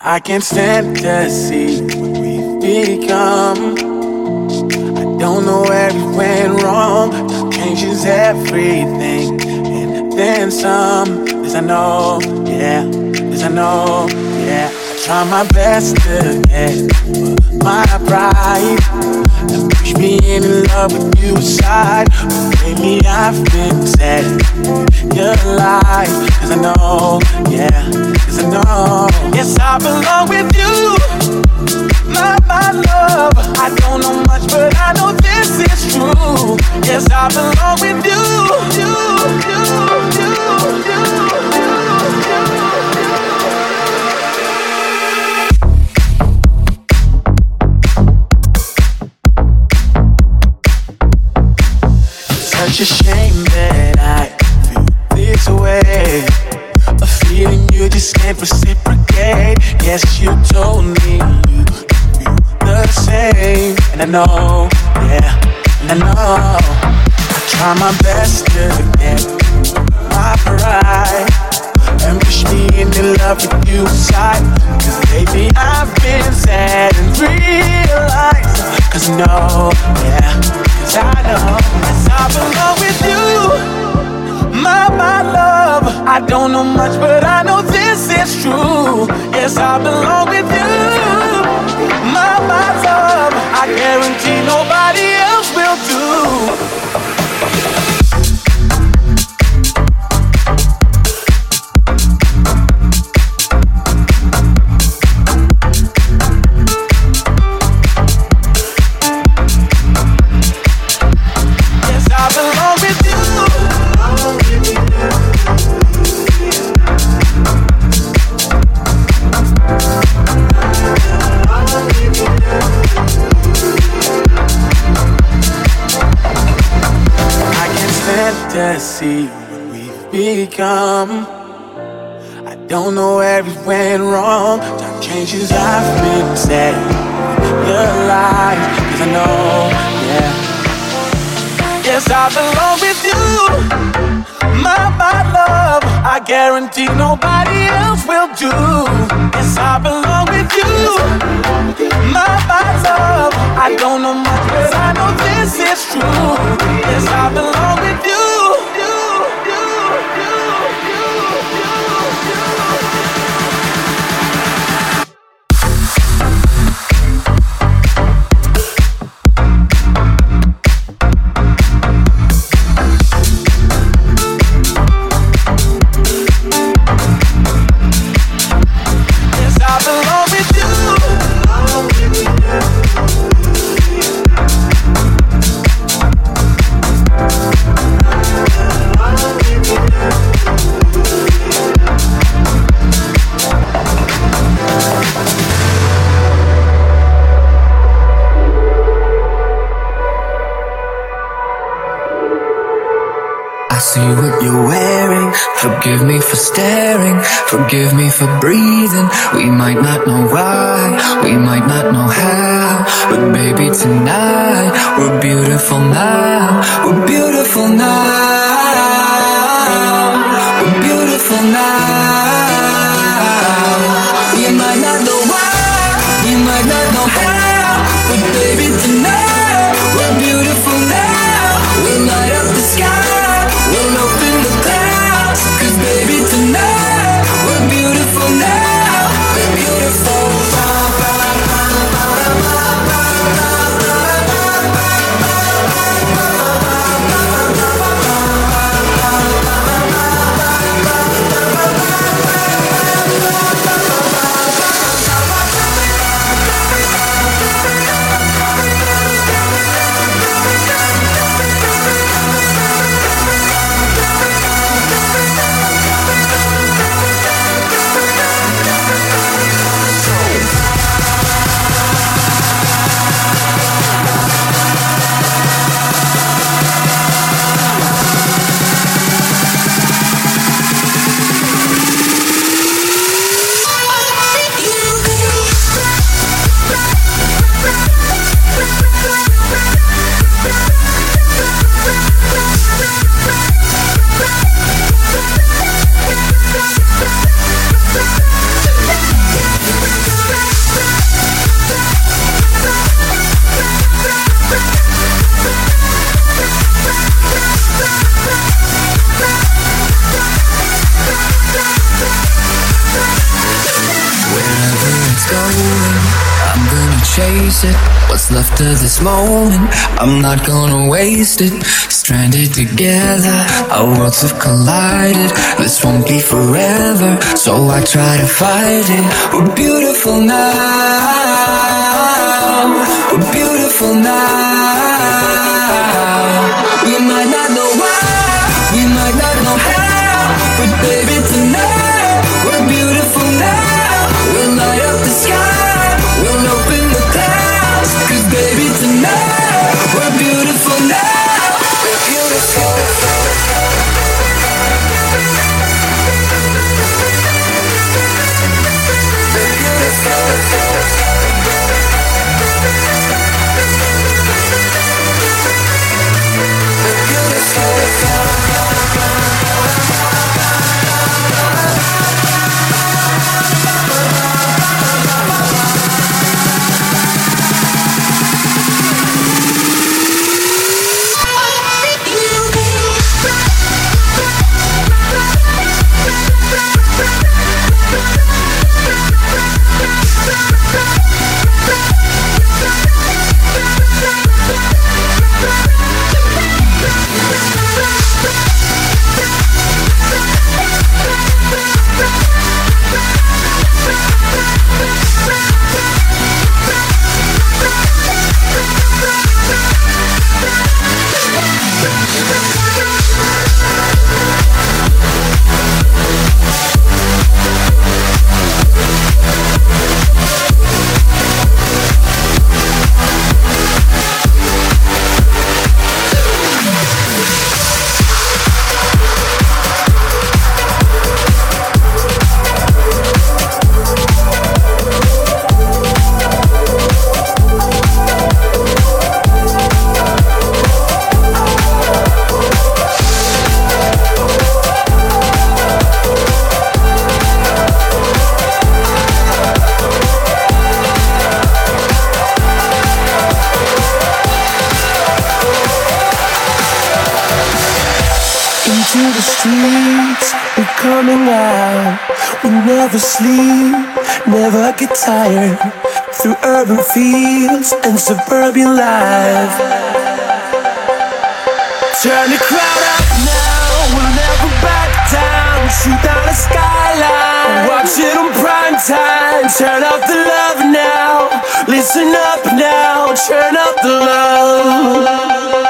I can't stand to see what we've become. I don't know where it went wrong. Time changes everything, and then some. As I know, yeah, as I know, yeah. I try my best to get my pride and push me in love with you aside. But lately I've been sad. You're cause I know, yeah. Cause I know, yes, I belong with you. My, my love, I don't know much, but I know this is true. Yes, I belong with you. you, you, know, yeah, and I know. I try my best to get my pride and push me into love with you side. Cause baby, I've been sad and realized. Cause I know, yeah, cause I know. Yes, I belong with you my, my love. I don't know much, but I know this is true. Yes, I belong with you. I guarantee nobody else will do. See what we've become. I don't know where it went wrong. Time changes, I've been sad. Realize, cause I know, yeah. Yes, I belong with you. My, my love, I guarantee nobody else will do. Yes, I belong with you. My, my love, I don't know much, but I know this is true. Yes, I belong with you. For breathing. We might not know why. We might not know how. But baby, tonight we're beautiful now. We're beautiful now. We're beautiful now. Of this moment, I'm not gonna waste it. Stranded together, our worlds have collided. This won't be forever, so I try to fight it. We're beautiful now. We're beautiful now. Coming out. We never sleep, never get tired. Through urban fields and suburban life. Turn the crowd up now. We'll never back down. Shoot down the skyline. Watch it on prime time. Turn up the love now. Listen up now. Turn up the love.